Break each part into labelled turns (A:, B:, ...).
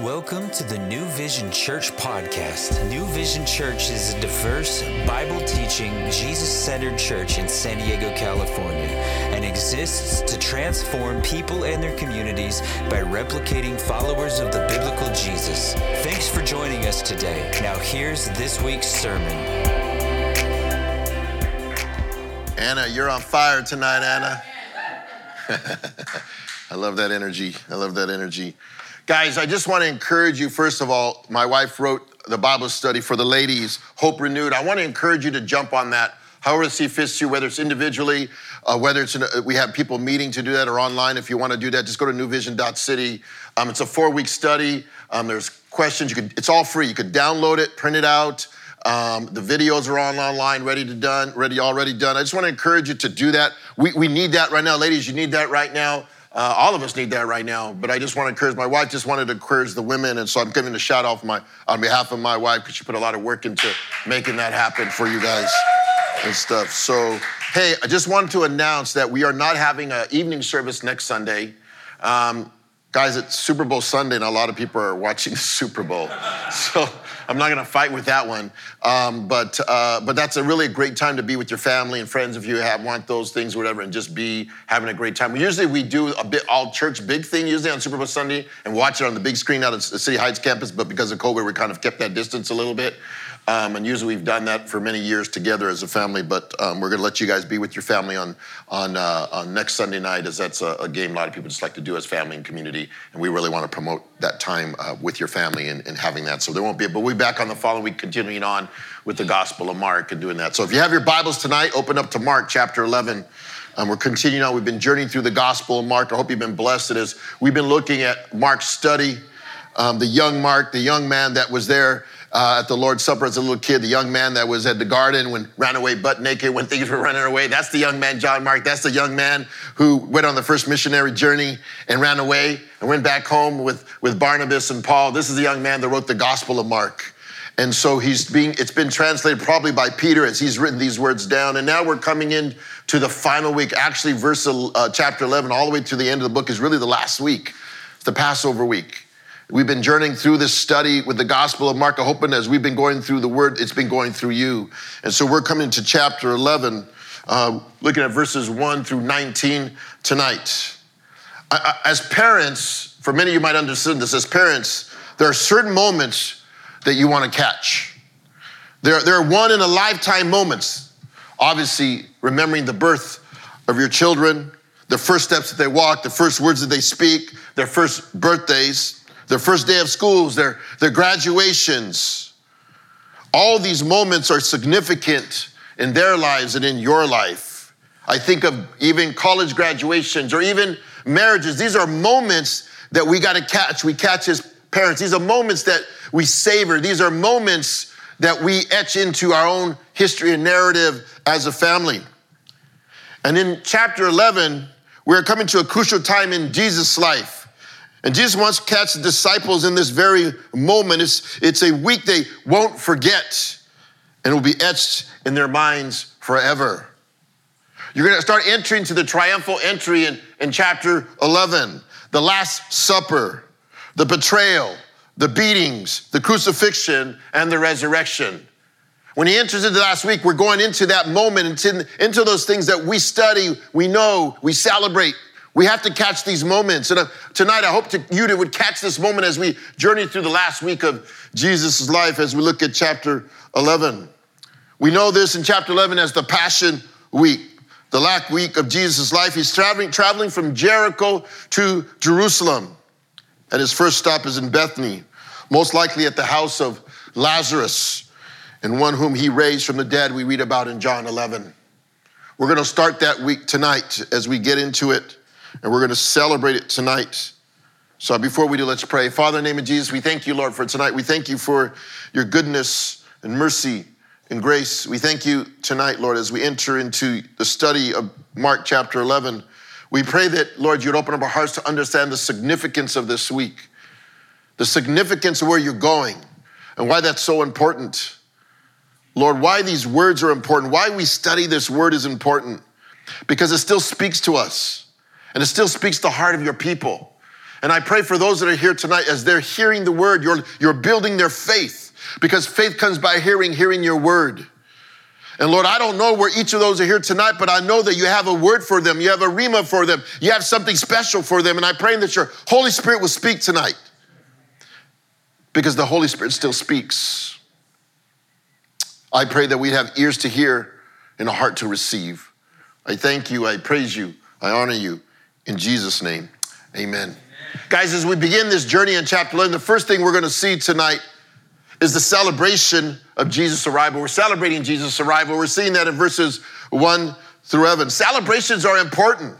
A: Welcome to the New Vision Church podcast. New Vision Church is a diverse, Bible teaching, Jesus centered church in San Diego, California, and exists to transform people and their communities by replicating followers of the biblical Jesus. Thanks for joining us today. Now, here's this week's sermon.
B: Anna, you're on fire tonight, Anna. I love that energy. I love that energy. Guys, I just want to encourage you, first of all, my wife wrote the Bible study for the ladies, Hope Renewed. I want to encourage you to jump on that, however see fits you, whether it's individually, uh, whether it's, in a, we have people meeting to do that or online. If you want to do that, just go to newvision.city. Um, it's a four week study. Um, there's questions. You could, it's all free. You could download it, print it out. Um, the videos are on online, ready to done, ready, already done. I just want to encourage you to do that. We, we need that right now. Ladies, you need that right now. Uh, all of us need that right now. But I just want to encourage my wife. Just wanted to encourage the women, and so I'm giving a shout out my, on behalf of my wife because she put a lot of work into making that happen for you guys and stuff. So hey, I just wanted to announce that we are not having an evening service next Sunday. Um, guys, it's Super Bowl Sunday, and a lot of people are watching the Super Bowl. So I'm not going to fight with that one. Um, but uh, but that's a really great time to be with your family and friends if you have want those things, or whatever, and just be having a great time. Usually we do a bit all church big thing usually on Super Bowl Sunday and watch it on the big screen out at City Heights campus. But because of COVID, we kind of kept that distance a little bit. Um, and usually we've done that for many years together as a family, but um, we're going to let you guys be with your family on on, uh, on next Sunday night, as that's a, a, game a lot of people just like to do as family and community, and we really want to promote that time uh, with your family and, and, having that. So there won't be, but we'll be back on the following week, continuing on with the Gospel of Mark and doing that. So if you have your Bibles tonight, open up to Mark chapter 11. Um, we're continuing on. We've been journeying through the Gospel of Mark. I hope you've been blessed. Is. We've been looking at Mark's study, um, the young Mark, the young man that was there uh, at the Lord's Supper as a little kid, the young man that was at the garden when ran away butt naked when things were running away. That's the young man, John Mark. That's the young man who went on the first missionary journey and ran away and went back home with, with Barnabas and Paul. This is the young man that wrote the Gospel of Mark. And so he's being, it's been translated probably by Peter as he's written these words down. And now we're coming in to the final week. Actually, verse uh, chapter 11, all the way to the end of the book is really the last week. It's the Passover week. We've been journeying through this study with the Gospel of Mark. Hope as we've been going through the Word, it's been going through you. And so we're coming to chapter 11, uh, looking at verses 1 through 19 tonight. I, I, as parents, for many of you might understand this, as parents, there are certain moments that you want to catch. There, there are one in a lifetime moments. Obviously, remembering the birth of your children, the first steps that they walk, the first words that they speak, their first birthdays their first day of schools, their, their graduations. All these moments are significant in their lives and in your life. I think of even college graduations or even marriages. These are moments that we got to catch. We catch as parents. These are moments that we savor. These are moments that we etch into our own history and narrative as a family. And in chapter 11, we're coming to a crucial time in Jesus' life. And Jesus wants to catch the disciples in this very moment. It's, it's a week they won't forget and it will be etched in their minds forever. You're going to start entering to the triumphal entry in, in chapter 11, the Last Supper, the betrayal, the beatings, the crucifixion, and the resurrection. When he enters into last week, we're going into that moment, into, into those things that we study, we know, we celebrate, we have to catch these moments. And uh, tonight, I hope to, you would catch this moment as we journey through the last week of Jesus' life as we look at chapter 11. We know this in chapter 11 as the Passion Week, the last week of Jesus' life. He's traveling, traveling from Jericho to Jerusalem. And his first stop is in Bethany, most likely at the house of Lazarus, and one whom he raised from the dead, we read about in John 11. We're going to start that week tonight as we get into it and we're going to celebrate it tonight. So before we do, let's pray. Father, in the name of Jesus, we thank you, Lord, for tonight. We thank you for your goodness and mercy and grace. We thank you tonight, Lord, as we enter into the study of Mark chapter 11. We pray that, Lord, you'd open up our hearts to understand the significance of this week, the significance of where you're going, and why that's so important. Lord, why these words are important, why we study this word is important, because it still speaks to us. And it still speaks the heart of your people. And I pray for those that are here tonight as they're hearing the word, you're, you're building their faith because faith comes by hearing, hearing your word. And Lord, I don't know where each of those are here tonight, but I know that you have a word for them. You have a rhema for them. You have something special for them. And I pray that your Holy Spirit will speak tonight because the Holy Spirit still speaks. I pray that we have ears to hear and a heart to receive. I thank you. I praise you. I honor you. In Jesus' name, amen. amen. Guys, as we begin this journey in chapter 11, the first thing we're going to see tonight is the celebration of Jesus' arrival. We're celebrating Jesus' arrival. We're seeing that in verses 1 through 11. Celebrations are important.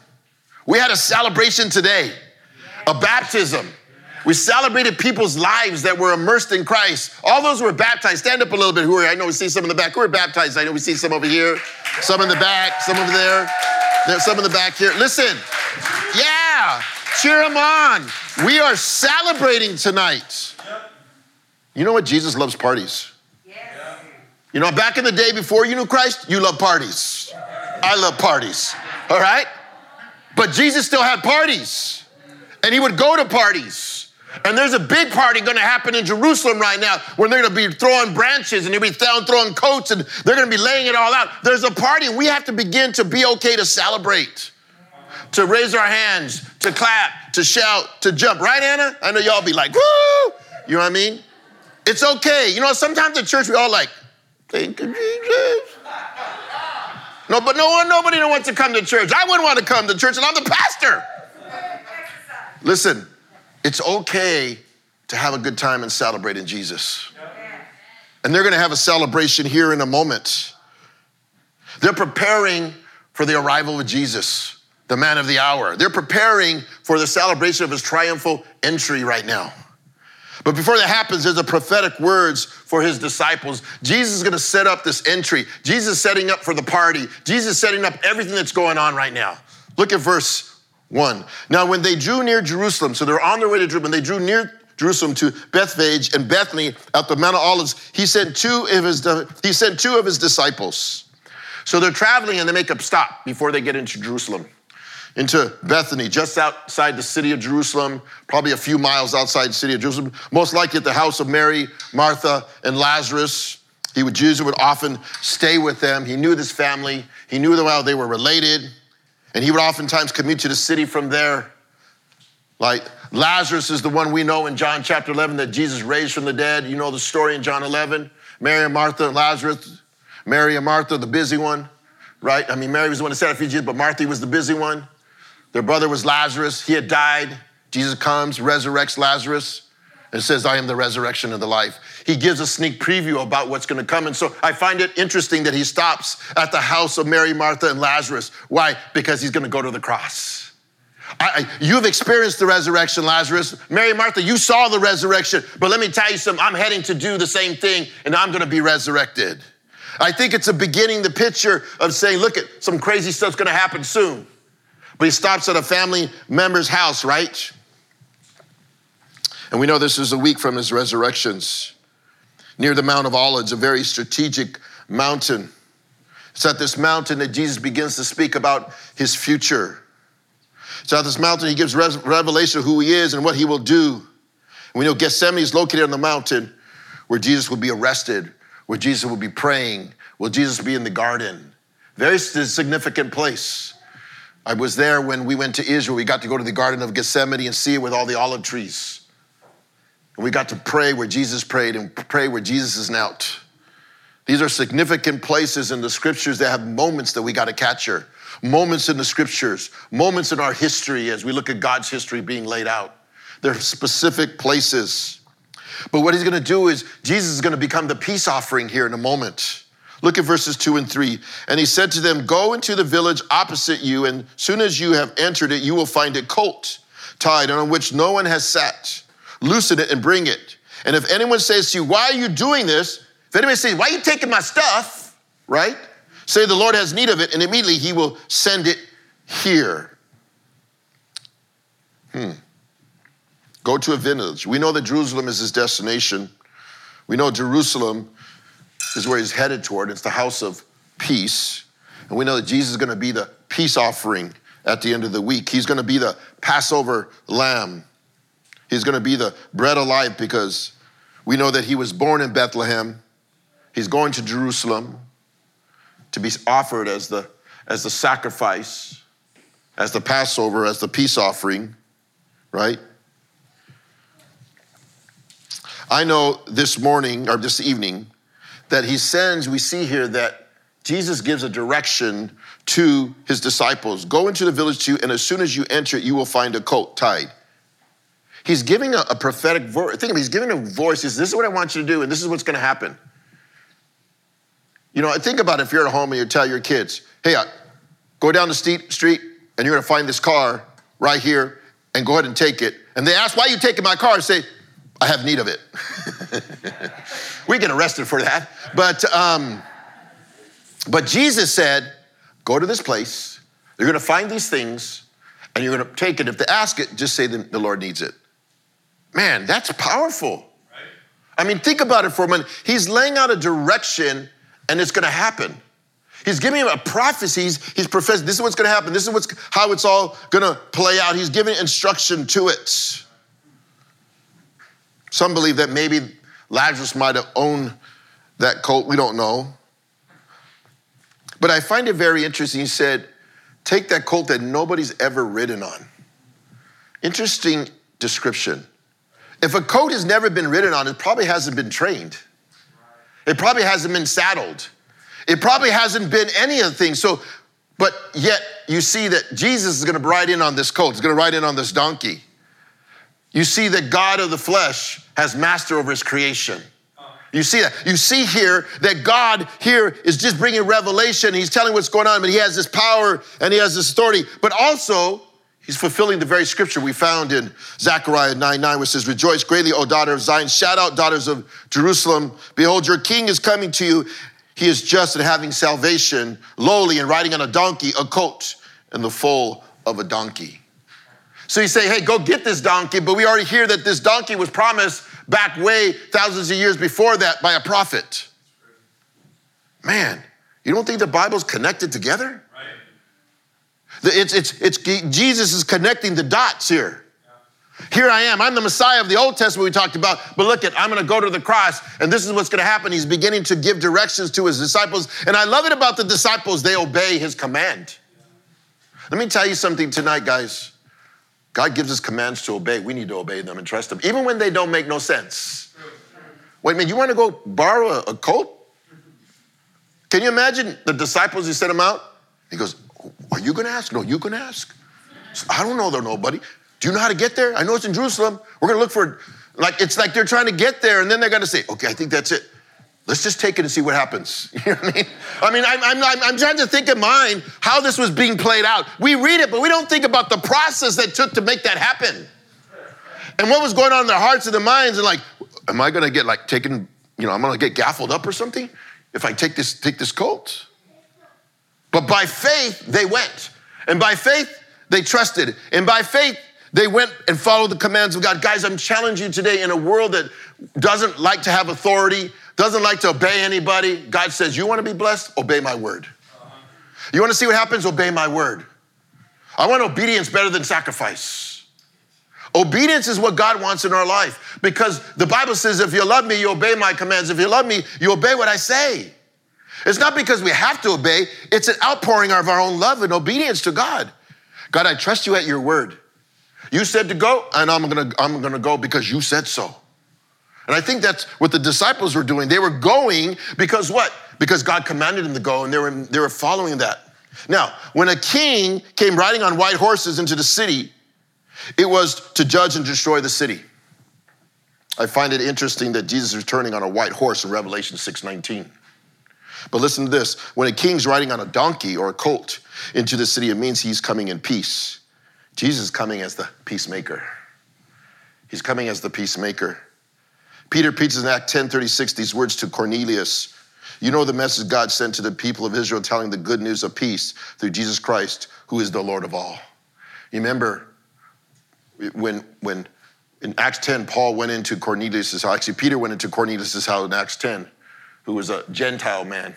B: We had a celebration today, a baptism. We celebrated people's lives that were immersed in Christ. All those who were baptized, stand up a little bit. Who are, I know we see some in the back. Who are baptized? I know we see some over here, some in the back, some over there, There's some in the back here. Listen, yeah, cheer them on. We are celebrating tonight. You know what? Jesus loves parties. You know, back in the day before you knew Christ, you love parties. I love parties. All right? But Jesus still had parties. And he would go to parties. And there's a big party going to happen in Jerusalem right now when they're going to be throwing branches and they'll be throwing, coats and they're going to be laying it all out. There's a party we have to begin to be okay to celebrate, to raise our hands, to clap, to shout, to jump. Right, Anna? I know y'all be like, woo! You know what I mean? It's okay. You know, sometimes at church we all like, thank you, Jesus. No, but no one, nobody wants to come to church. I wouldn't want to come to church, and I'm the pastor. Listen, it's okay to have a good time and celebrate in Jesus. And they're going to have a celebration here in a moment. They're preparing for the arrival of Jesus, the man of the hour. They're preparing for the celebration of his triumphal entry right now. But before that happens, there's a prophetic words for his disciples. Jesus is going to set up this entry. Jesus is setting up for the party. Jesus is setting up everything that's going on right now. Look at verse 1. Now, when they drew near Jerusalem, so they're on their way to Jerusalem, they drew near Jerusalem to Bethphage and Bethany at the Mount of Olives, he sent two of his, he sent two of his disciples. So they're traveling and they make a stop before they get into Jerusalem into Bethany, just outside the city of Jerusalem, probably a few miles outside the city of Jerusalem, most likely at the house of Mary, Martha, and Lazarus. He would, Jesus would often stay with them. He knew this family, he knew them how they were related, and he would oftentimes commute to the city from there. Like Lazarus is the one we know in John chapter 11 that Jesus raised from the dead. You know the story in John 11. Mary and Martha, Lazarus, Mary and Martha, the busy one, right? I mean, Mary was the one that up Jesus, but Martha was the busy one. Their brother was Lazarus. He had died. Jesus comes, resurrects Lazarus, and says, I am the resurrection and the life. He gives a sneak preview about what's going to come. And so I find it interesting that he stops at the house of Mary, Martha, and Lazarus. Why? Because he's going to go to the cross. I, you've experienced the resurrection, Lazarus. Mary, Martha, you saw the resurrection. But let me tell you something I'm heading to do the same thing, and I'm going to be resurrected. I think it's a beginning, the picture of saying, look at some crazy stuff's going to happen soon. But he stops at a family member's house, right? And we know this is a week from his resurrections near the Mount of Olives, a very strategic mountain. It's at this mountain that Jesus begins to speak about his future. It's at this mountain he gives revelation of who he is and what he will do. We know Gethsemane is located on the mountain where Jesus will be arrested, where Jesus will be praying, where Jesus will be in the garden. Very significant place. I was there when we went to Israel. We got to go to the Garden of Gethsemane and see it with all the olive trees. And we got to pray where Jesus prayed and pray where Jesus is knelt. These are significant places in the scriptures that have moments that we got to capture. Moments in the scriptures, moments in our history as we look at God's history being laid out. They're specific places. But what he's going to do is Jesus is going to become the peace offering here in a moment. Look at verses two and three. And he said to them, Go into the village opposite you, and soon as you have entered it, you will find a colt tied on which no one has sat. Loosen it and bring it. And if anyone says to you, Why are you doing this? If anyone says, Why are you taking my stuff? Right? Say the Lord has need of it, and immediately he will send it here. Hmm. Go to a village. We know that Jerusalem is his destination. We know Jerusalem is where he's headed toward. It's the house of peace. And we know that Jesus is going to be the peace offering at the end of the week. He's going to be the Passover lamb. He's going to be the bread of life because we know that he was born in Bethlehem. He's going to Jerusalem to be offered as the, as the sacrifice, as the Passover, as the peace offering, right? I know this morning or this evening that he sends, we see here that Jesus gives a direction to his disciples Go into the village too, and as soon as you enter it, you will find a colt tied. He's giving a, a prophetic voice. Think of it, he's giving a voice. Says, This is what I want you to do, and this is what's going to happen. You know, think about if you're at home and you tell your kids, Hey, uh, go down the street and you're going to find this car right here and go ahead and take it. And they ask, Why are you taking my car? And say, I have need of it. we get arrested for that. But, um, but Jesus said, Go to this place, you're gonna find these things, and you're gonna take it. If they ask it, just say the Lord needs it. Man, that's powerful. I mean, think about it for a minute. He's laying out a direction, and it's gonna happen. He's giving him a prophecy. He's, he's professing, this is what's gonna happen. This is what's, how it's all gonna play out. He's giving instruction to it. Some believe that maybe Lazarus might have owned that colt. We don't know. But I find it very interesting. He said, Take that colt that nobody's ever ridden on. Interesting description. If a colt has never been ridden on, it probably hasn't been trained. It probably hasn't been saddled. It probably hasn't been any of the things. So, but yet you see that Jesus is going to ride in on this colt. He's going to ride in on this donkey. You see that God of the flesh has master over his creation. You see that. You see here that God here is just bringing revelation. He's telling what's going on, but he has this power and he has this authority. But also, he's fulfilling the very scripture we found in Zechariah 9 9, which says, Rejoice greatly, O daughter of Zion. Shout out, daughters of Jerusalem. Behold, your king is coming to you. He is just and having salvation, lowly and riding on a donkey, a colt, and the foal of a donkey. So you say, hey, go get this donkey, but we already hear that this donkey was promised back way thousands of years before that by a prophet. Man, you don't think the Bible's connected together? It's, it's, it's, Jesus is connecting the dots here. Here I am. I'm the Messiah of the Old Testament we talked about, but look at, I'm going to go to the cross, and this is what's going to happen. He's beginning to give directions to his disciples. And I love it about the disciples, they obey his command. Let me tell you something tonight, guys. God gives us commands to obey. We need to obey them and trust them, even when they don't make no sense. Wait a minute, you want to go borrow a, a coat? Can you imagine the disciples, he sent them out? He goes, Are you going to ask? No, you can ask. I don't know there nobody. Do you know how to get there? I know it's in Jerusalem. We're going to look for, like, it's like they're trying to get there, and then they're going to say, Okay, I think that's it. Let's just take it and see what happens. You know what I mean? I mean, I'm, I'm, I'm, trying to think in mind how this was being played out. We read it, but we don't think about the process that took to make that happen. And what was going on in their hearts and their minds, and like, am I gonna get like taken, you know, I'm gonna get gaffled up or something if I take this, take this colt? But by faith, they went. And by faith, they trusted. And by faith, they went and followed the commands of God. Guys, I'm challenging you today in a world that doesn't like to have authority, doesn't like to obey anybody. God says, You want to be blessed? Obey my word. You want to see what happens? Obey my word. I want obedience better than sacrifice. Obedience is what God wants in our life because the Bible says, If you love me, you obey my commands. If you love me, you obey what I say. It's not because we have to obey, it's an outpouring of our own love and obedience to God. God, I trust you at your word. You said to go, and I'm gonna, I'm gonna go because you said so. And I think that's what the disciples were doing. They were going because what? Because God commanded them to go and they were, they were following that. Now, when a king came riding on white horses into the city, it was to judge and destroy the city. I find it interesting that Jesus is returning on a white horse in Revelation 6:19. But listen to this when a king's riding on a donkey or a colt into the city, it means he's coming in peace. Jesus is coming as the peacemaker. He's coming as the peacemaker. Peter preaches in Act 10 36 these words to Cornelius. You know the message God sent to the people of Israel, telling the good news of peace through Jesus Christ, who is the Lord of all. Remember when, when in Acts 10, Paul went into Cornelius' house. Actually, Peter went into Cornelius' house in Acts 10, who was a Gentile man.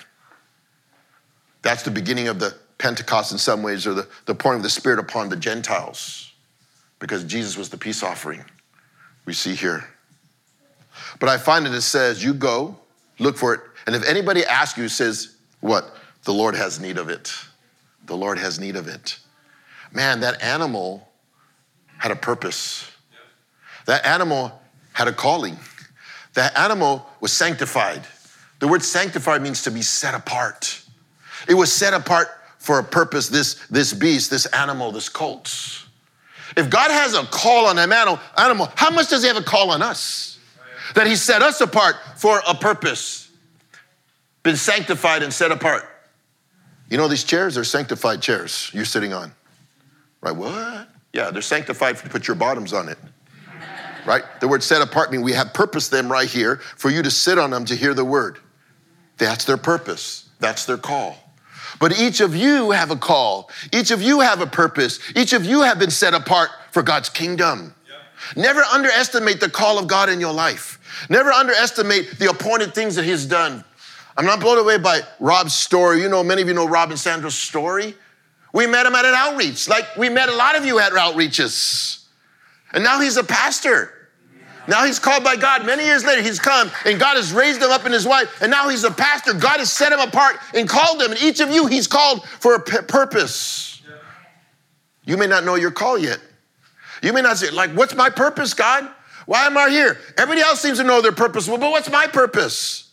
B: That's the beginning of the Pentecost in some ways, or the, the pouring of the Spirit upon the Gentiles, because Jesus was the peace offering. we see here. But I find that it says, You go, look for it. And if anybody asks you, says, What? The Lord has need of it. The Lord has need of it. Man, that animal had a purpose. That animal had a calling. That animal was sanctified. The word sanctified means to be set apart. It was set apart for a purpose, this, this beast, this animal, this colt. If God has a call on an animal, how much does He have a call on us? That He set us apart for a purpose, been sanctified and set apart. You know, these chairs are sanctified chairs you're sitting on. Right? What? Yeah, they're sanctified to put your bottoms on it. Right? The word set apart means we have purpose them right here for you to sit on them to hear the word. That's their purpose. That's their call. But each of you have a call. Each of you have a purpose. Each of you have been set apart for God's kingdom. Never underestimate the call of God in your life. Never underestimate the appointed things that He's done. I'm not blown away by Rob's story. You know, many of you know Rob and Sandra's story. We met him at an outreach, like we met a lot of you at outreaches. And now he's a pastor. Now he's called by God. Many years later, he's come and God has raised him up in his wife. And now he's a pastor. God has set him apart and called him. And each of you, he's called for a p- purpose. You may not know your call yet. You may not say, like, what's my purpose, God? Why am I here? Everybody else seems to know their purpose. Well, but what's my purpose?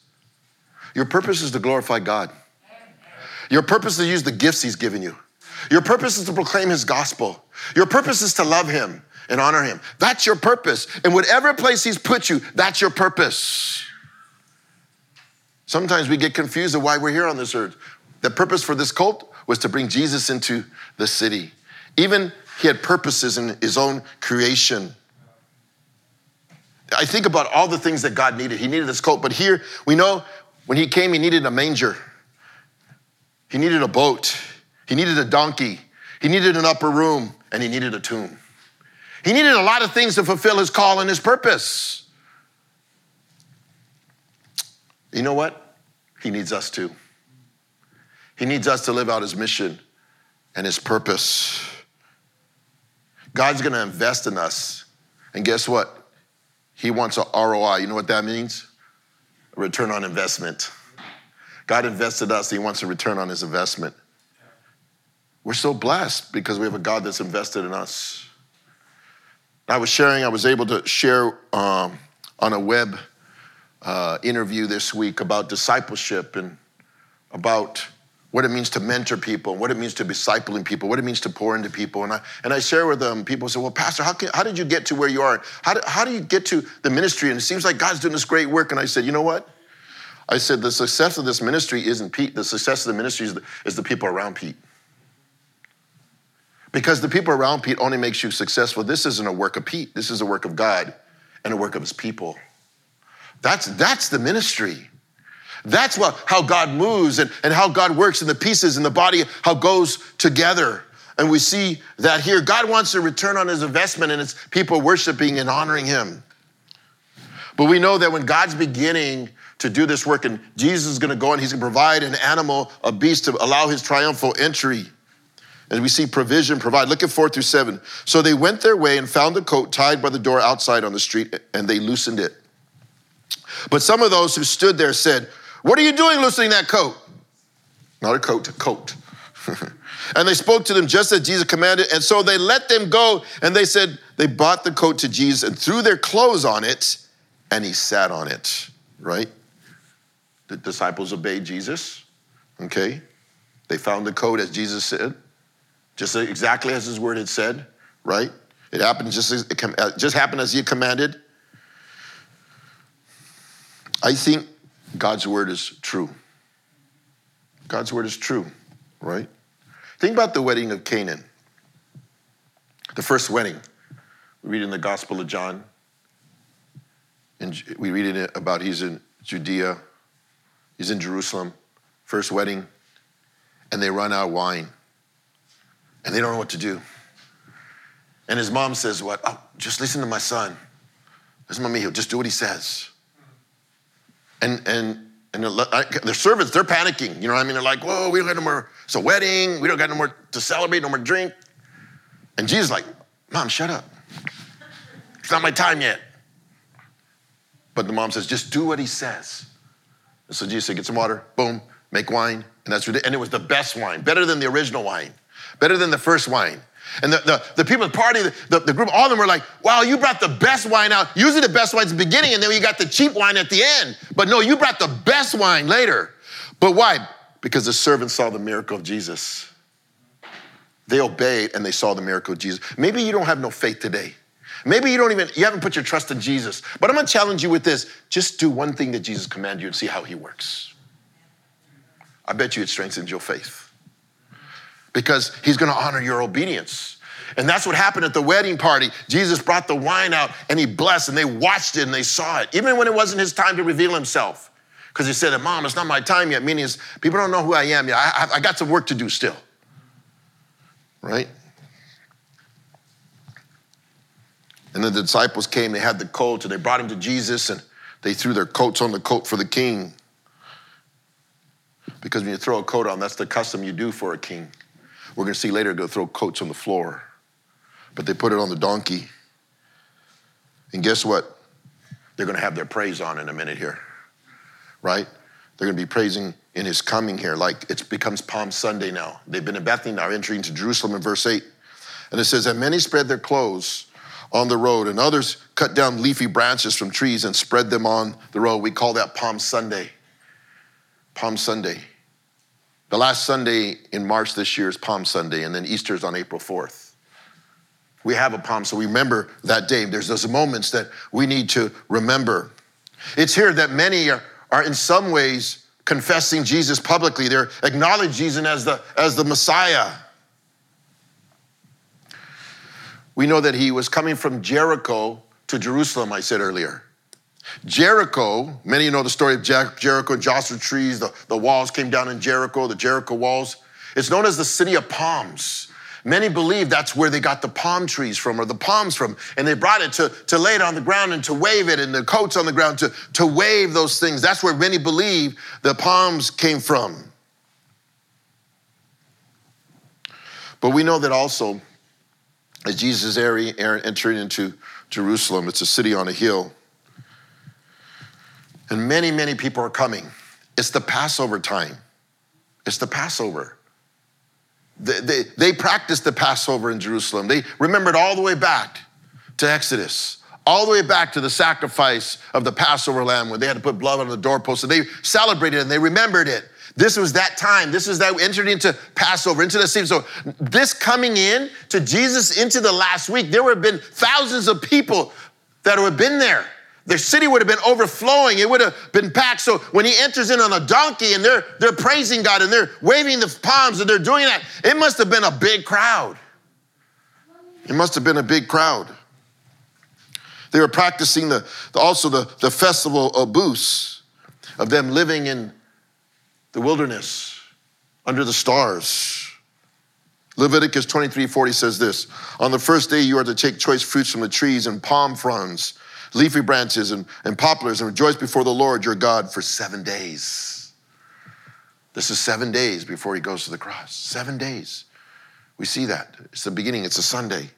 B: Your purpose is to glorify God. Your purpose is to use the gifts he's given you. Your purpose is to proclaim his gospel. Your purpose is to love him and honor him. That's your purpose. In whatever place he's put you, that's your purpose. Sometimes we get confused of why we're here on this earth. The purpose for this cult was to bring Jesus into the city. Even he had purposes in his own creation. I think about all the things that God needed. He needed this cult, but here we know when he came, he needed a manger, he needed a boat, he needed a donkey, he needed an upper room, and he needed a tomb. He needed a lot of things to fulfill his call and his purpose. You know what? He needs us too. He needs us to live out his mission and his purpose. God's gonna invest in us. And guess what? He wants a ROI. You know what that means? A return on investment. God invested us, he wants a return on his investment. We're so blessed because we have a God that's invested in us. I was sharing, I was able to share um, on a web uh, interview this week about discipleship and about what it means to mentor people, what it means to discipling people, what it means to pour into people. And I, and I share with them, people say, well, Pastor, how, can, how did you get to where you are? How do, how do you get to the ministry? And it seems like God's doing this great work. And I said, you know what? I said, the success of this ministry isn't Pete. The success of the ministry is the, is the people around Pete. Because the people around Pete only makes you successful. This isn't a work of Pete. This is a work of God and a work of his people. That's, that's the ministry. That's what, how God moves and, and how God works in the pieces in the body, how it goes together. And we see that here. God wants to return on his investment and it's people worshiping and honoring him. But we know that when God's beginning to do this work and Jesus is going to go and he's going to provide an animal, a beast to allow his triumphal entry. And we see provision provide. Look at four through seven. So they went their way and found the coat tied by the door outside on the street, and they loosened it. But some of those who stood there said, What are you doing loosening that coat? Not a coat, a coat. and they spoke to them just as Jesus commanded. And so they let them go. And they said, They brought the coat to Jesus and threw their clothes on it, and he sat on it, right? The disciples obeyed Jesus, okay? They found the coat as Jesus said just exactly as his word had said, right? It happened just as it uh, just happened as he commanded. I think God's word is true. God's word is true, right? Think about the wedding of Canaan. The first wedding. We read in the Gospel of John. And we read it about he's in Judea, he's in Jerusalem, first wedding, and they run out of wine and they don't know what to do. And his mom says, What? Oh, just listen to my son. Listen to me, he'll just do what he says. And, and, and the servants, they're panicking. You know what I mean? They're like, Whoa, we don't got no more. It's a wedding. We don't got no more to celebrate, no more drink. And Jesus like, Mom, shut up. It's not my time yet. But the mom says, just do what he says. And so Jesus said, get some water, boom, make wine. And that's what and it was the best wine, better than the original wine, better than the first wine. And the, the, the people at the party, the, the group, all of them were like, wow, you brought the best wine out. Usually the best wine's the beginning, and then you got the cheap wine at the end. But no, you brought the best wine later. But why? Because the servants saw the miracle of Jesus. They obeyed and they saw the miracle of Jesus. Maybe you don't have no faith today. Maybe you don't even, you haven't put your trust in Jesus. But I'm gonna challenge you with this. Just do one thing that Jesus commanded you and see how he works. I bet you it strengthens your faith. Because he's gonna honor your obedience. And that's what happened at the wedding party. Jesus brought the wine out and he blessed, and they watched it and they saw it, even when it wasn't his time to reveal himself. Because he said, Mom, it's not my time yet, meaning people don't know who I am yet. I, I got some work to do still. Right? And then the disciples came, they had the coats, and they brought him to Jesus, and they threw their coats on the coat for the king. Because when you throw a coat on, that's the custom you do for a king. We're going to see later go throw coats on the floor. But they put it on the donkey. And guess what? They're going to have their praise on in a minute here, right? They're going to be praising in his coming here, like it becomes Palm Sunday now. They've been in Bethany now, entering into Jerusalem in verse 8. And it says, And many spread their clothes on the road, and others cut down leafy branches from trees and spread them on the road. We call that Palm Sunday. Palm Sunday. The last Sunday in March this year is Palm Sunday, and then Easter is on April 4th. We have a palm, so we remember that day. There's those moments that we need to remember. It's here that many are, are in some ways confessing Jesus publicly. They're acknowledging Jesus as the, as the Messiah. we know that he was coming from Jericho to Jerusalem, I said earlier. Jericho, many of you know the story of Jericho and Joshua trees, the, the walls came down in Jericho, the Jericho walls. It's known as the city of palms. Many believe that's where they got the palm trees from or the palms from. And they brought it to, to lay it on the ground and to wave it and the coats on the ground to, to wave those things. That's where many believe the palms came from. But we know that also as Jesus is entering into Jerusalem, it's a city on a hill. And many, many people are coming. It's the Passover time. It's the Passover. They, they, they practiced the Passover in Jerusalem. They remembered all the way back to Exodus, all the way back to the sacrifice of the Passover lamb when they had to put blood on the doorpost. And they celebrated and they remembered it. This was that time. This is that we entered into Passover, into the season. So this coming in to Jesus into the last week, there would have been thousands of people that would have been there. The city would have been overflowing. It would have been packed. So when he enters in on a donkey and they're, they're praising God and they're waving the palms and they're doing that, it must have been a big crowd. It must have been a big crowd. They were practicing the, the also the, the festival of booths, of them living in the wilderness, under the stars. Leviticus 23 40 says this On the first day, you are to take choice fruits from the trees and palm fronds, leafy branches, and, and poplars, and rejoice before the Lord your God for seven days. This is seven days before he goes to the cross. Seven days. We see that. It's the beginning, it's a Sunday.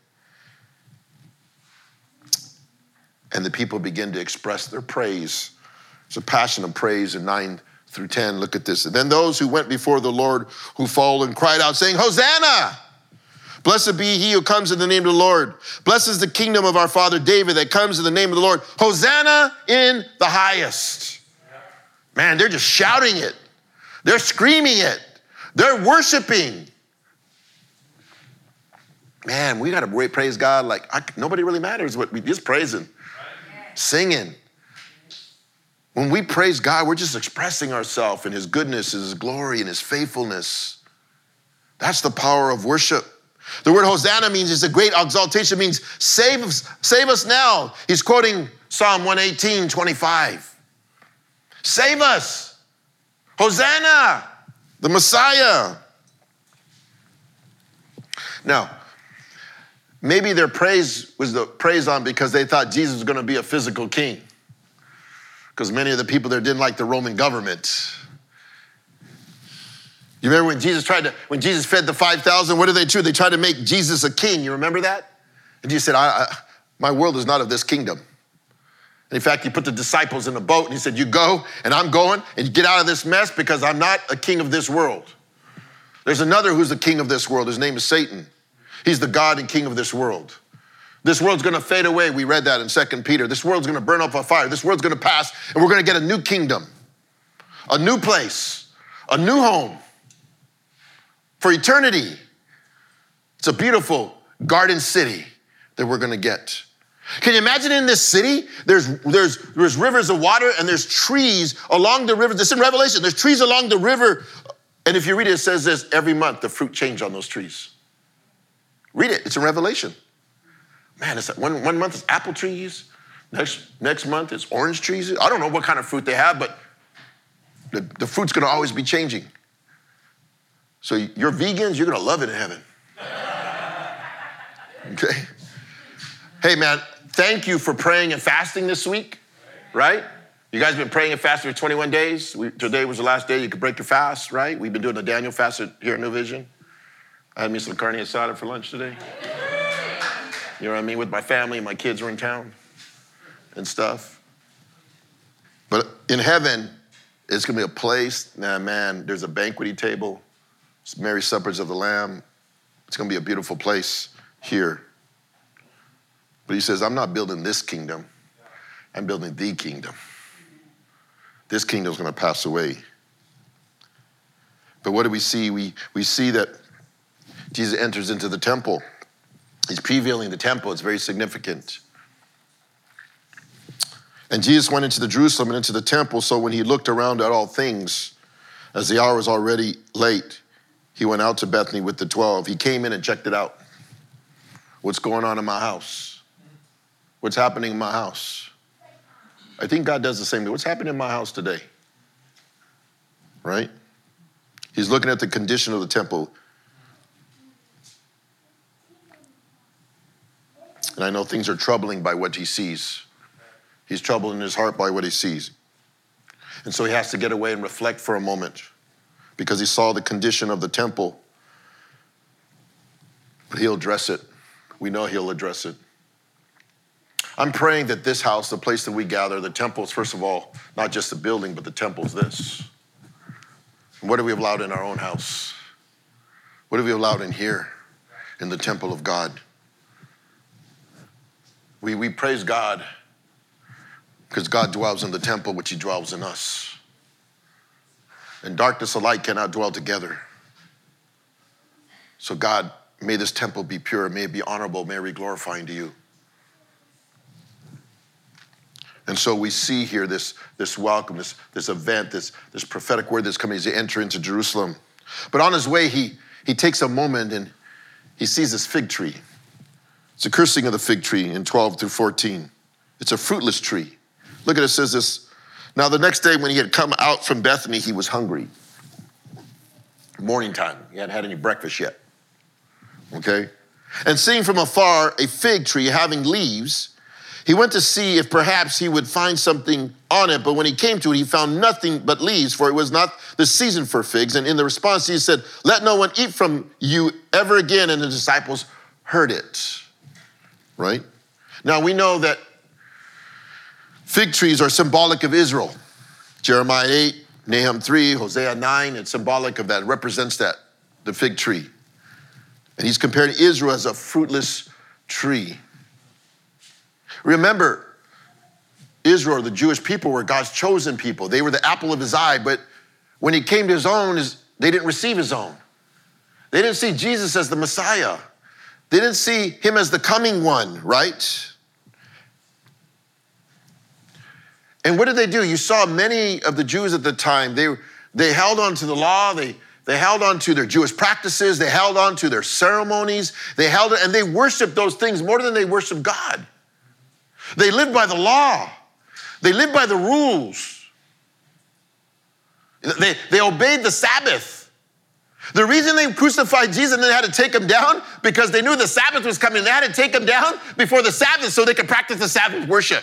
B: And the people begin to express their praise. It's a passion of praise in 9 through 10. Look at this. And then those who went before the Lord who followed and cried out, saying, Hosanna! Blessed be he who comes in the name of the Lord. Blessed is the kingdom of our father David that comes in the name of the Lord. Hosanna in the highest. Man, they're just shouting it. They're screaming it. They're worshiping. Man, we got to praise God like I, nobody really matters what we just praising, singing. When we praise God, we're just expressing ourselves in His goodness, His glory, and His faithfulness. That's the power of worship. The word Hosanna means it's a great exaltation, means save us, save us now. He's quoting Psalm 118, 25. Save us. Hosanna, the Messiah. Now, maybe their praise was the praise on because they thought Jesus was going to be a physical king because many of the people there didn't like the Roman government. You remember when Jesus tried to, when Jesus fed the 5,000, what did they do? They tried to make Jesus a king. You remember that? And Jesus said, I, I, My world is not of this kingdom. In fact, he put the disciples in a boat and he said, You go, and I'm going, and you get out of this mess because I'm not a king of this world. There's another who's the king of this world. His name is Satan. He's the God and king of this world. This world's gonna fade away. We read that in Second Peter. This world's gonna burn up a fire. This world's gonna pass, and we're gonna get a new kingdom, a new place, a new home for eternity. It's a beautiful garden city that we're gonna get. Can you imagine in this city? There's, there's, there's rivers of water and there's trees along the river. This in Revelation. There's trees along the river. And if you read it, it says this every month the fruit change on those trees. Read it, it's in Revelation. Man, it's like one, one month it's apple trees, next, next month it's orange trees. I don't know what kind of fruit they have, but the, the fruit's gonna always be changing. So you're vegans, you're gonna love it in heaven. Okay? Hey man, thank you for praying and fasting this week, right? You guys have been praying and fasting for 21 days. We, today was the last day you could break your fast, right? We've been doing the Daniel fast here at New Vision. I had me some carne asada for lunch today. You know what I mean? With my family, my kids were in town and stuff. But in heaven, it's gonna be a place, nah, man, there's a banqueting table, Marriage Suppers of the Lamb. It's gonna be a beautiful place here. But he says, I'm not building this kingdom, I'm building the kingdom. This kingdom is gonna pass away. But what do we see? We, we see that Jesus enters into the temple. He's prevailing the temple. It's very significant. And Jesus went into the Jerusalem and into the temple. So when he looked around at all things, as the hour was already late, he went out to Bethany with the 12. He came in and checked it out. What's going on in my house? What's happening in my house? I think God does the same thing. What's happening in my house today? Right? He's looking at the condition of the temple. And I know things are troubling by what he sees. He's troubled in his heart by what he sees. And so he has to get away and reflect for a moment because he saw the condition of the temple. But he'll address it. We know he'll address it. I'm praying that this house, the place that we gather, the temple is, first of all, not just the building, but the temple is this. And what have we allowed in our own house? What have we allowed in here, in the temple of God? We, we praise God because God dwells in the temple, which He dwells in us. And darkness and light cannot dwell together. So, God, may this temple be pure, may it be honorable, may it be glorifying to you. And so we see here this, this welcome, this, this event, this, this prophetic word that's coming as he enter into Jerusalem. But on his way, he, he takes a moment and he sees this fig tree. It's a cursing of the fig tree in 12 through 14. It's a fruitless tree. Look at it, it says this. Now, the next day, when he had come out from Bethany, he was hungry. Morning time. He hadn't had any breakfast yet. Okay? And seeing from afar a fig tree having leaves, he went to see if perhaps he would find something on it, but when he came to it, he found nothing but leaves, for it was not the season for figs. And in the response, he said, Let no one eat from you ever again. And the disciples heard it right? Now we know that fig trees are symbolic of Israel. Jeremiah 8, Nahum 3, Hosea 9, it's symbolic of that, represents that, the fig tree. And he's comparing Israel as a fruitless tree. Remember, Israel, the Jewish people, were God's chosen people. They were the apple of his eye, but when he came to his own, they didn't receive his own. They didn't see Jesus as the Messiah. They didn't see him as the coming one, right? And what did they do? You saw many of the Jews at the time, they, they held on to the law, they, they held on to their Jewish practices, they held on to their ceremonies, they held and they worshiped those things more than they worshiped God. They lived by the law, they lived by the rules. They, they obeyed the Sabbath. The reason they crucified Jesus and they had to take him down because they knew the Sabbath was coming. They had to take him down before the Sabbath so they could practice the Sabbath worship.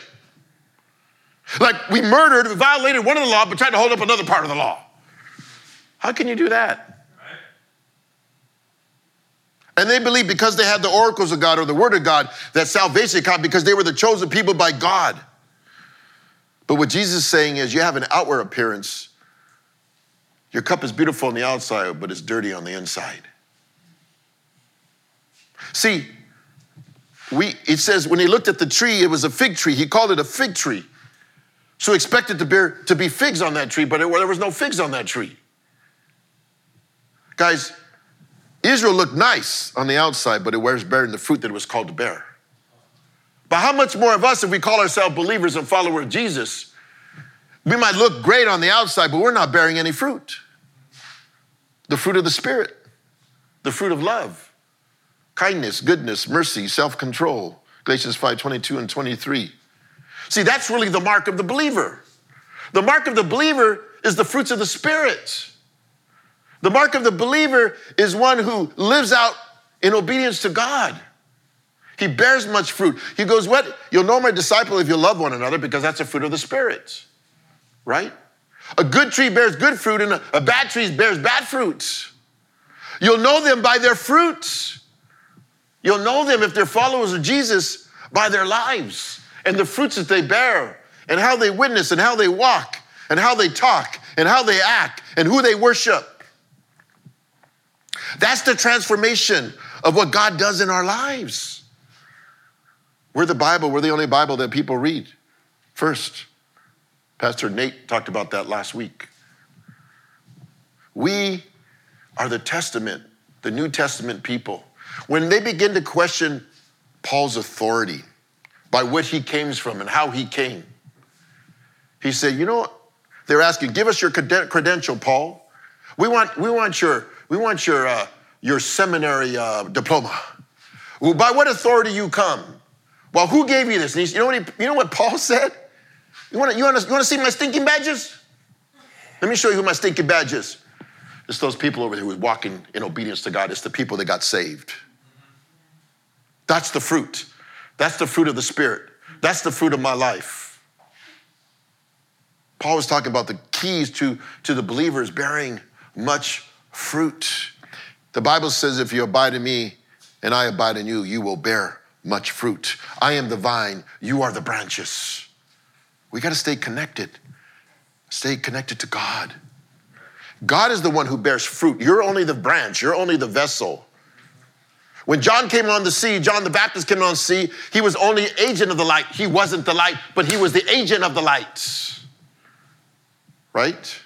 B: Like we murdered, we violated one of the law, but tried to hold up another part of the law. How can you do that? And they believed because they had the oracles of God or the word of God that salvation come because they were the chosen people by God. But what Jesus is saying is you have an outward appearance. Your cup is beautiful on the outside, but it's dirty on the inside. See, we, it says when he looked at the tree, it was a fig tree. He called it a fig tree. So he expected to, bear, to be figs on that tree, but it, well, there was no figs on that tree. Guys, Israel looked nice on the outside, but it was bearing the fruit that it was called to bear. But how much more of us, if we call ourselves believers and followers of Jesus, we might look great on the outside, but we're not bearing any fruit. The fruit of the Spirit, the fruit of love, kindness, goodness, mercy, self-control. Galatians 5, 22 and 23. See, that's really the mark of the believer. The mark of the believer is the fruits of the Spirit. The mark of the believer is one who lives out in obedience to God. He bears much fruit. He goes, What? You'll know my disciple if you love one another because that's a fruit of the Spirit, right? A good tree bears good fruit and a, bad tree bears bad fruits. You'll know them by their fruits. You'll know them if they're followers of Jesus by their lives and the fruits that they bear and how they witness and how they walk and how they talk and how they act and who they worship. That's the transformation of what God does in our lives. We're the Bible, we're the only Bible that people read first. Pastor Nate talked about that last week. We are the Testament, the New Testament people. When they begin to question Paul's authority by what he came from and how he came, he said, You know? They're asking, Give us your credential, Paul. We want, we want your, we want your, uh, your seminary uh, diploma. Well, by what authority you come? Well, who gave you this? He, you, know what he, you know what Paul said? You want to you wanna, you wanna see my stinking badges? Let me show you who my stinking badge is. It's those people over there who are walking in obedience to God. It's the people that got saved. That's the fruit. That's the fruit of the Spirit. That's the fruit of my life. Paul was talking about the keys to, to the believers bearing much fruit. The Bible says, if you abide in me and I abide in you, you will bear much fruit. I am the vine, you are the branches. We got to stay connected. Stay connected to God. God is the one who bears fruit. You're only the branch, you're only the vessel. When John came on the sea, John the Baptist came on the sea, he was only agent of the light. He wasn't the light, but he was the agent of the light. Right?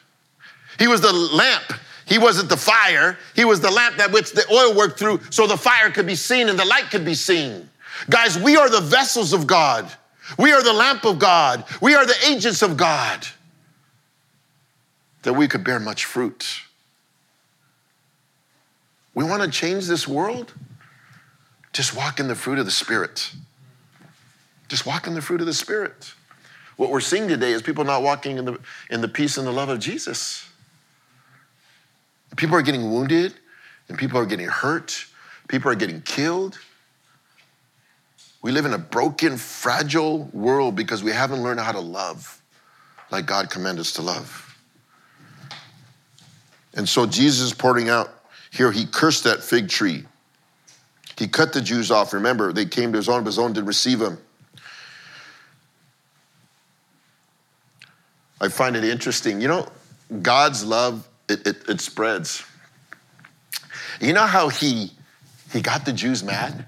B: He was the lamp. He wasn't the fire. He was the lamp that which the oil worked through so the fire could be seen and the light could be seen. Guys, we are the vessels of God. We are the lamp of God. We are the agents of God that we could bear much fruit. We want to change this world? Just walk in the fruit of the Spirit. Just walk in the fruit of the Spirit. What we're seeing today is people not walking in the, in the peace and the love of Jesus. People are getting wounded, and people are getting hurt, people are getting killed. We live in a broken, fragile world because we haven't learned how to love like God commanded us to love. And so Jesus is pouring out here, he cursed that fig tree. He cut the Jews off. Remember, they came to his own, but his own didn't receive him. I find it interesting. You know, God's love, it, it, it spreads. You know how he, he got the Jews mad?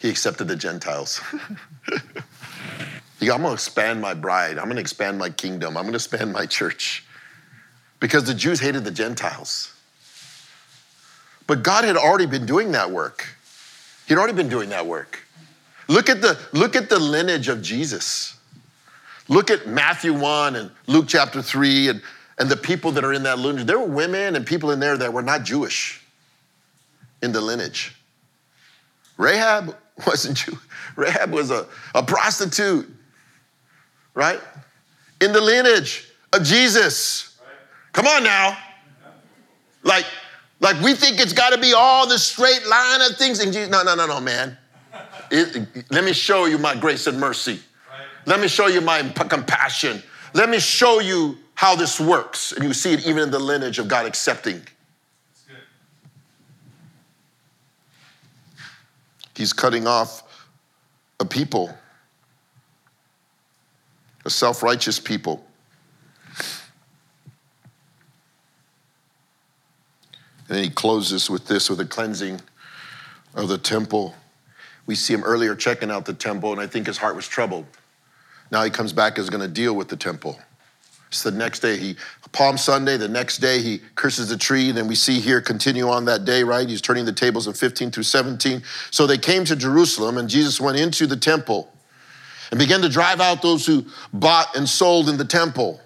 B: He accepted the Gentiles. he, I'm going to expand my bride. I'm going to expand my kingdom. I'm going to expand my church. Because the Jews hated the Gentiles. But God had already been doing that work. He'd already been doing that work. Look at the, look at the lineage of Jesus. Look at Matthew 1 and Luke chapter 3 and, and the people that are in that lineage. There were women and people in there that were not Jewish in the lineage. Rahab wasn't Jew. Rahab was a, a prostitute, right? In the lineage of Jesus. Come on now. Like, like we think it's got to be all the straight line of things. And Jesus, no, no, no, no, man. It, let me show you my grace and mercy. Let me show you my compassion. Let me show you how this works. And you see it even in the lineage of God accepting. He's cutting off a people. a self righteous people. And he closes with this with a cleansing of the temple. We see him earlier checking out the temple, and I think his heart was troubled. Now he comes back is going to deal with the temple. So the next day, he Palm Sunday. The next day, he curses the tree. Then we see here continue on that day, right? He's turning the tables in 15 through 17. So they came to Jerusalem, and Jesus went into the temple and began to drive out those who bought and sold in the temple.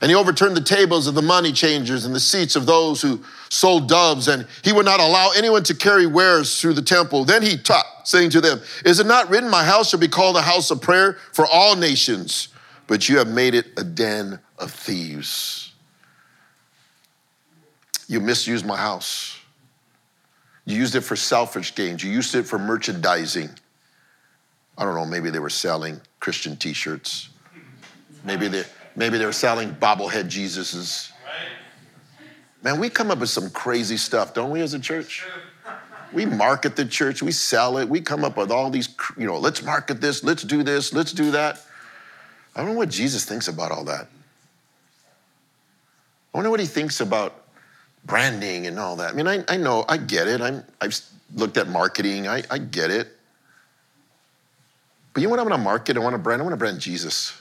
B: And he overturned the tables of the money changers and the seats of those who sold doves, and he would not allow anyone to carry wares through the temple. Then he taught, saying to them, Is it not written, My house shall be called a house of prayer for all nations, but you have made it a den of thieves? You misused my house. You used it for selfish gains. You used it for merchandising. I don't know, maybe they were selling Christian t shirts. Maybe they Maybe they were selling bobblehead Jesuses. Man, we come up with some crazy stuff, don't we, as a church? We market the church, we sell it, we come up with all these, you know, let's market this, let's do this, let's do that. I don't know what Jesus thinks about all that. I wonder what he thinks about branding and all that. I mean, I, I know, I get it. I'm, I've looked at marketing, I, I get it. But you know what I'm gonna market? I wanna brand, I wanna brand Jesus.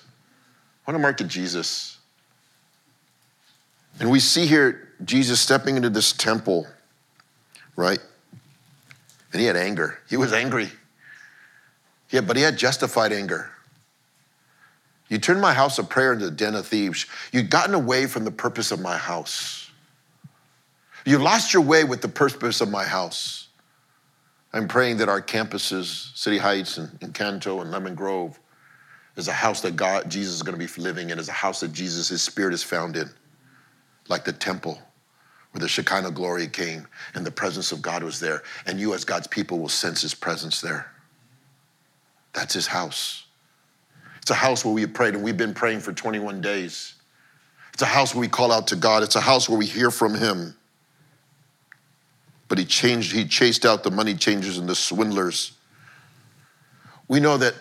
B: I want to market Jesus. And we see here Jesus stepping into this temple, right? And he had anger. He was angry. Yeah, but he had justified anger. You turned my house of prayer into a den of thieves. You'd gotten away from the purpose of my house. You've lost your way with the purpose of my house. I'm praying that our campuses, City Heights and, and Canto and Lemon Grove, is a house that God, Jesus is going to be living in, is a house that Jesus, his spirit is found in, like the temple where the Shekinah glory came and the presence of God was there. And you, as God's people, will sense his presence there. That's his house. It's a house where we have prayed, and we've been praying for 21 days. It's a house where we call out to God. It's a house where we hear from him. But he changed, he chased out the money changers and the swindlers. We know that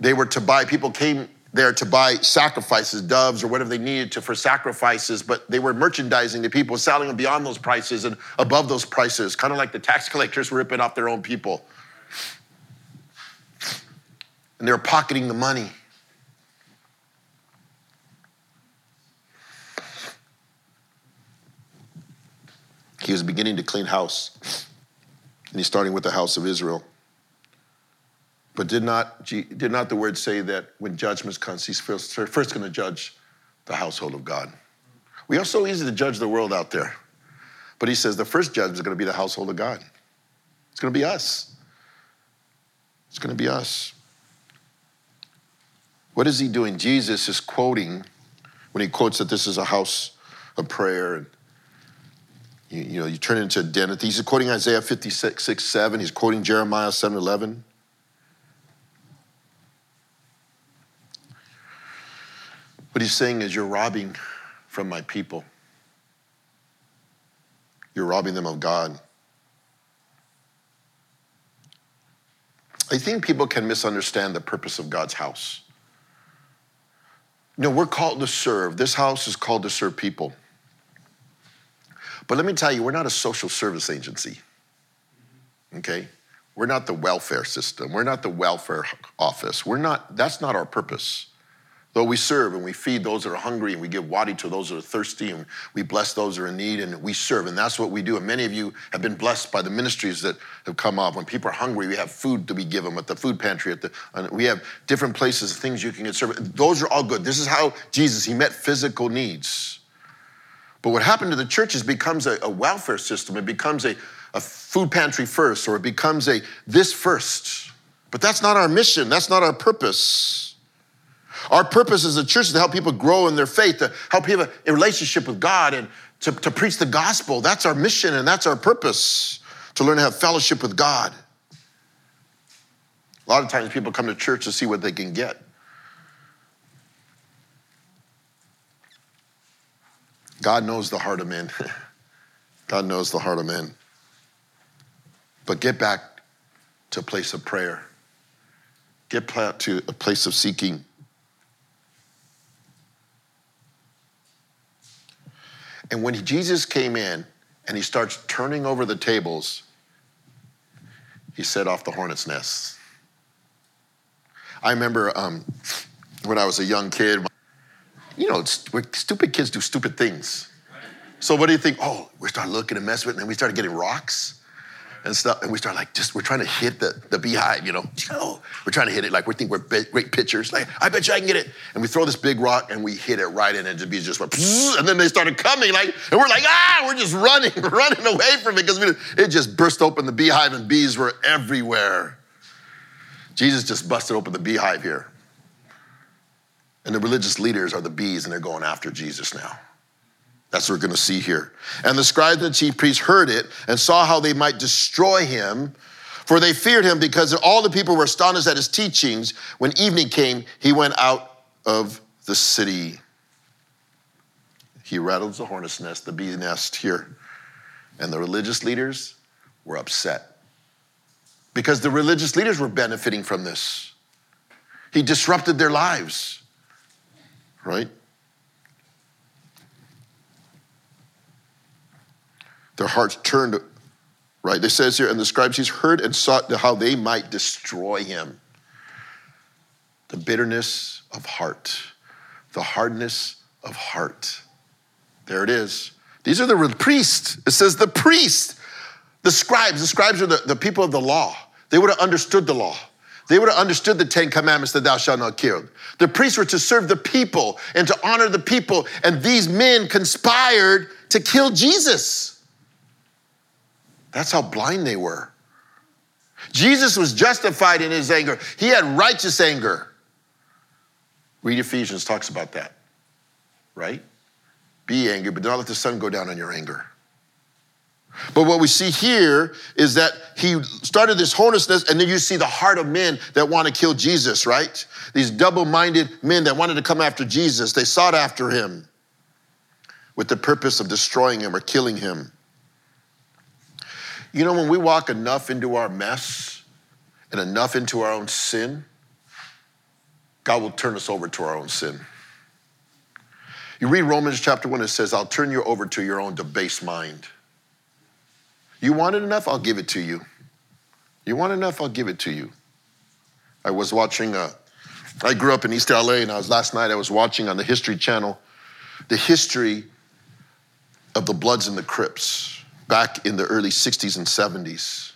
B: they were to buy, people came there to buy sacrifices, doves or whatever they needed to for sacrifices, but they were merchandising the people, selling them beyond those prices and above those prices, kind of like the tax collectors were ripping off their own people. And they were pocketing the money. He was beginning to clean house, and he's starting with the house of Israel. But did not, did not the word say that when judgment comes, he's first, first going to judge the household of God? We are so easy to judge the world out there. But he says the first judgment is going to be the household of God. It's going to be us. It's going to be us. What is he doing? Jesus is quoting when he quotes that this is a house of prayer. And you, you know, you turn it into a den. He's quoting Isaiah 56, 6, 7. He's quoting Jeremiah 7, 11. What he's saying is, You're robbing from my people. You're robbing them of God. I think people can misunderstand the purpose of God's house. You No, we're called to serve. This house is called to serve people. But let me tell you, we're not a social service agency. Okay? We're not the welfare system. We're not the welfare office. We're not, that's not our purpose. Though we serve and we feed those that are hungry and we give water to those that are thirsty and we bless those that are in need and we serve. And that's what we do. And many of you have been blessed by the ministries that have come up. When people are hungry, we have food to be given at the food pantry. At the, we have different places, things you can get served. Those are all good. This is how Jesus, he met physical needs. But what happened to the church is becomes a, a welfare system. It becomes a, a food pantry first or it becomes a this first. But that's not our mission. That's not our purpose. Our purpose as a church is to help people grow in their faith, to help people a relationship with God, and to, to preach the gospel. That's our mission and that's our purpose to learn to have fellowship with God. A lot of times people come to church to see what they can get. God knows the heart of men. God knows the heart of men. But get back to a place of prayer. Get back to a place of seeking And when Jesus came in and he starts turning over the tables, he set off the hornet's nest. I remember um, when I was a young kid, you know, stupid kids do stupid things. So what do you think? Oh, we started looking and messing with it, and then we started getting rocks and stuff, and we start like just we're trying to hit the, the beehive, you know. We're trying to hit it like we think we're great pitchers. Like I bet you I can get it, and we throw this big rock and we hit it right in, and the bees just went, and then they started coming like, and we're like ah, we're just running, running away from it because it just burst open the beehive and bees were everywhere. Jesus just busted open the beehive here, and the religious leaders are the bees, and they're going after Jesus now. That's what we're going to see here. And the scribes and chief priests heard it and saw how they might destroy him, for they feared him because all the people were astonished at his teachings. When evening came, he went out of the city. He rattles the hornet's nest, the bee nest here. And the religious leaders were upset because the religious leaders were benefiting from this. He disrupted their lives, right? Their hearts turned, right? It says here, and the scribes he's heard and sought how they might destroy him. The bitterness of heart, the hardness of heart. There it is. These are the priests. It says the priest, the scribes. The scribes are the, the people of the law. They would have understood the law. They would have understood the Ten Commandments that thou shalt not kill. The priests were to serve the people and to honor the people. And these men conspired to kill Jesus. That's how blind they were. Jesus was justified in his anger, he had righteous anger. Read Ephesians, talks about that, right? Be angry, but don't let the sun go down on your anger. But what we see here is that he started this hornet's and then you see the heart of men that want to kill Jesus, right? These double minded men that wanted to come after Jesus, they sought after him with the purpose of destroying him or killing him. You know, when we walk enough into our mess and enough into our own sin, God will turn us over to our own sin. You read Romans chapter 1, it says, I'll turn you over to your own debased mind. You want it enough? I'll give it to you. You want enough? I'll give it to you. I was watching, a, uh, I grew up in East LA, and I was last night, I was watching on the History Channel the history of the Bloods and the Crips back in the early 60s and 70s,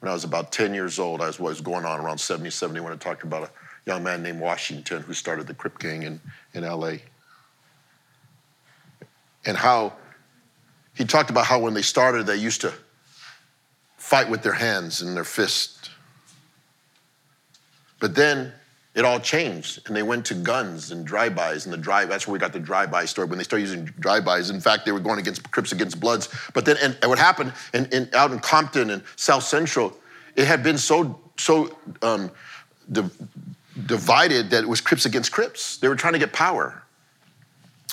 B: when I was about 10 years old, I was, was going on around 70, 70 when I talked about a young man named Washington who started the Crip Gang in, in LA. And how he talked about how when they started, they used to fight with their hands and their fists. But then it all changed and they went to guns and drive-bys and the drive that's where we got the drive-by story when they started using drive-bys. In fact they were going against crips against bloods. But then and, what happened in, in, out in compton and south central it had been so so um, divided that it was crips against crips. They were trying to get power.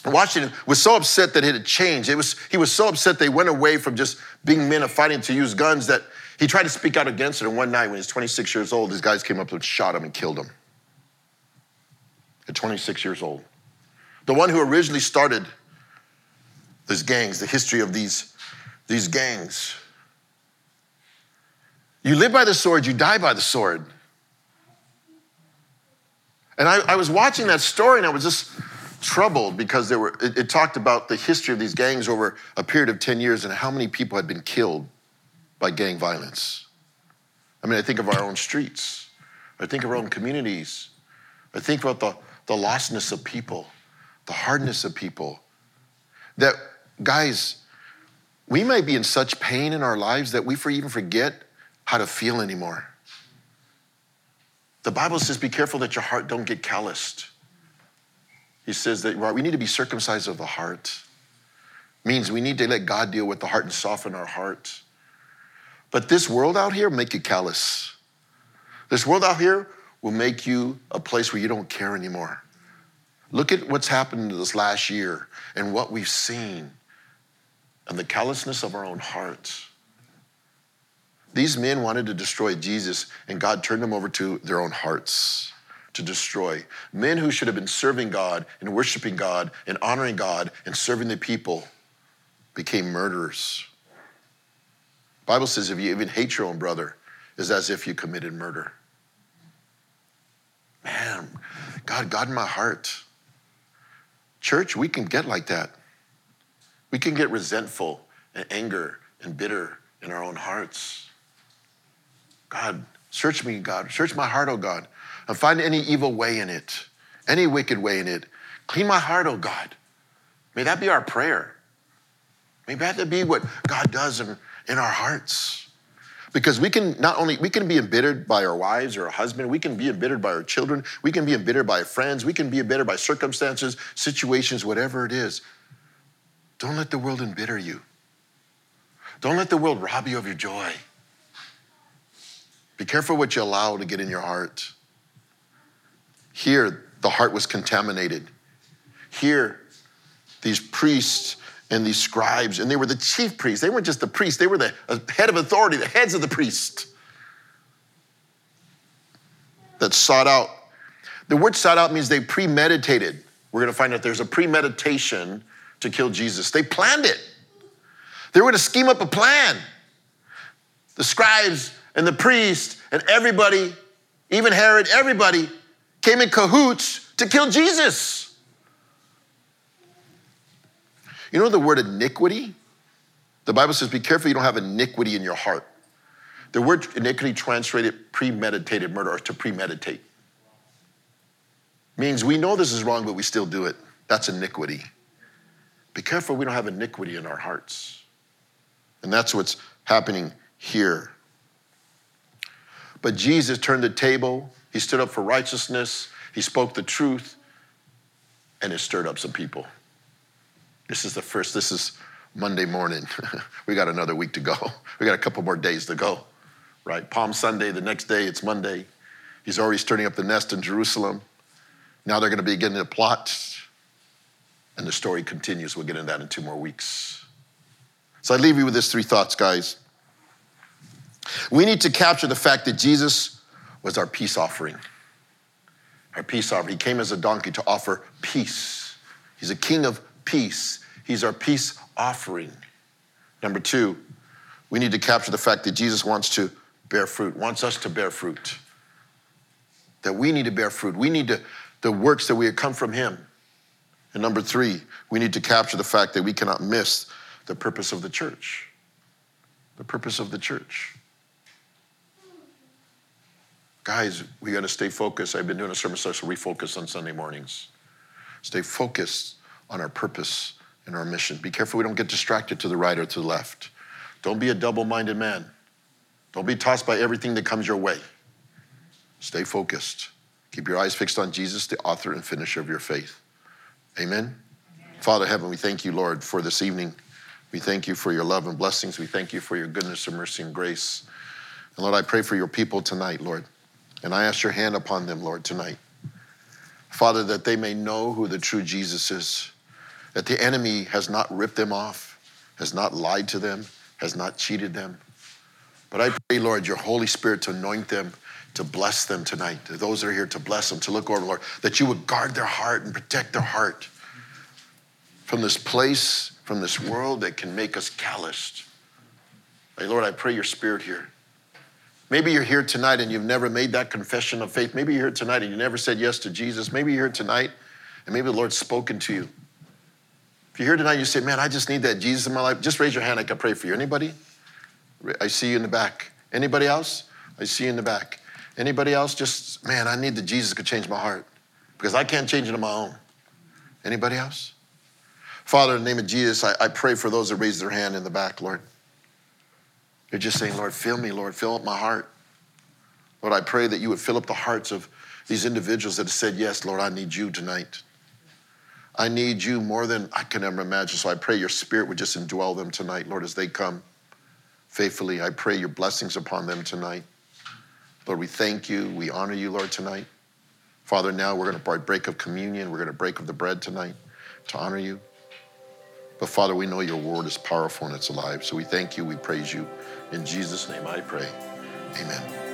B: Washington was so upset that it had changed. It was, he was so upset they went away from just being men of fighting to use guns that he tried to speak out against it. And one night when he was 26 years old, these guys came up and shot him and killed him at 26 years old. The one who originally started these gangs, the history of these, these gangs. You live by the sword, you die by the sword. And I, I was watching that story and I was just troubled because there were, it, it talked about the history of these gangs over a period of 10 years and how many people had been killed by gang violence. I mean, I think of our own streets, I think of our own communities, I think about the the lostness of people, the hardness of people. That, guys, we might be in such pain in our lives that we even forget how to feel anymore. The Bible says, be careful that your heart don't get calloused. He says that we need to be circumcised of the heart. Means we need to let God deal with the heart and soften our heart. But this world out here make you callous. This world out here will make you a place where you don't care anymore. Look at what's happened in this last year and what we've seen and the callousness of our own hearts. These men wanted to destroy Jesus, and God turned them over to their own hearts to destroy. Men who should have been serving God and worshiping God and honoring God and serving the people became murderers. Bible says if you even hate your own brother, is as if you committed murder. Man, God, God in my heart. Church, we can get like that. We can get resentful and anger and bitter in our own hearts. God, search me, God. Search my heart, oh God, and find any evil way in it, any wicked way in it. Clean my heart, oh God. May that be our prayer. May that be what God does in, in our hearts. Because we can not only we can be embittered by our wives or our husband, we can be embittered by our children, we can be embittered by friends, we can be embittered by circumstances, situations, whatever it is. Don't let the world embitter you. Don't let the world rob you of your joy. Be careful what you allow to get in your heart. Here, the heart was contaminated. Here, these priests and these scribes, and they were the chief priests. They weren't just the priests, they were the uh, head of authority, the heads of the priests that sought out. The word sought out means they premeditated. We're going to find out there's a premeditation to kill Jesus. They planned it. They were to scheme up a plan. The scribes and the priests and everybody, even Herod, everybody came in cahoots to kill Jesus. You know the word iniquity? The Bible says, be careful you don't have iniquity in your heart. The word iniquity translated premeditated murder or to premeditate. Means we know this is wrong, but we still do it. That's iniquity. Be careful we don't have iniquity in our hearts. And that's what's happening here. But Jesus turned the table, he stood up for righteousness, he spoke the truth, and it stirred up some people. This is the first, this is Monday morning. we got another week to go. We got a couple more days to go, right? Palm Sunday, the next day, it's Monday. He's already stirring up the nest in Jerusalem. Now they're going to be getting a plot. And the story continues. We'll get into that in two more weeks. So I leave you with these three thoughts, guys. We need to capture the fact that Jesus was our peace offering. Our peace offering. He came as a donkey to offer peace. He's a king of peace. He's our peace offering. Number two, we need to capture the fact that Jesus wants to bear fruit, wants us to bear fruit. That we need to bear fruit. We need to, the works that we have come from Him. And number three, we need to capture the fact that we cannot miss the purpose of the church. The purpose of the church. Guys, we got to stay focused. I've been doing a sermon session, refocus on Sunday mornings. Stay focused on our purpose and our mission. Be careful we don't get distracted to the right or to the left. Don't be a double minded man. Don't be tossed by everything that comes your way. Stay focused. Keep your eyes fixed on Jesus, the author and finisher of your faith. Amen. Amen. Father Heaven, we thank you, Lord, for this evening. We thank you for your love and blessings. We thank you for your goodness and mercy and grace. And Lord, I pray for your people tonight, Lord. And I ask your hand upon them, Lord, tonight. Father, that they may know who the true Jesus is that the enemy has not ripped them off, has not lied to them, has not cheated them. But I pray, Lord, your Holy Spirit to anoint them, to bless them tonight. To those that are here, to bless them, to look over, Lord, that you would guard their heart and protect their heart from this place, from this world that can make us calloused. Hey, Lord, I pray your spirit here. Maybe you're here tonight and you've never made that confession of faith. Maybe you're here tonight and you never said yes to Jesus. Maybe you're here tonight and maybe the Lord's spoken to you. If you're here tonight, you say, Man, I just need that Jesus in my life, just raise your hand. I can pray for you. Anybody? I see you in the back. Anybody else? I see you in the back. Anybody else? Just, man, I need the Jesus could change my heart because I can't change it on my own. Anybody else? Father, in the name of Jesus, I, I pray for those that raise their hand in the back, Lord. You're just saying, Lord, fill me, Lord, fill up my heart. Lord, I pray that you would fill up the hearts of these individuals that have said, Yes, Lord, I need you tonight. I need you more than I can ever imagine. So I pray your spirit would just indwell them tonight, Lord, as they come faithfully. I pray your blessings upon them tonight. Lord, we thank you. We honor you, Lord, tonight. Father, now we're going to break of communion. We're going to break of the bread tonight to honor you. But Father, we know your word is powerful and it's alive. So we thank you. We praise you. In Jesus' name I pray. Amen.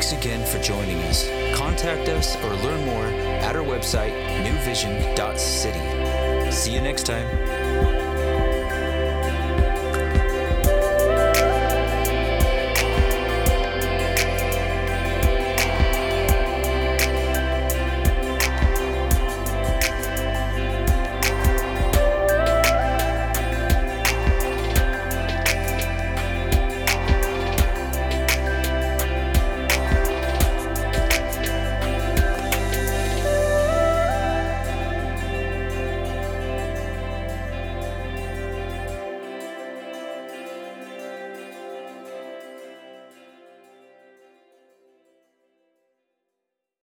A: Thanks again for joining us. Contact us or learn more at our website, newvision.city. See you next time.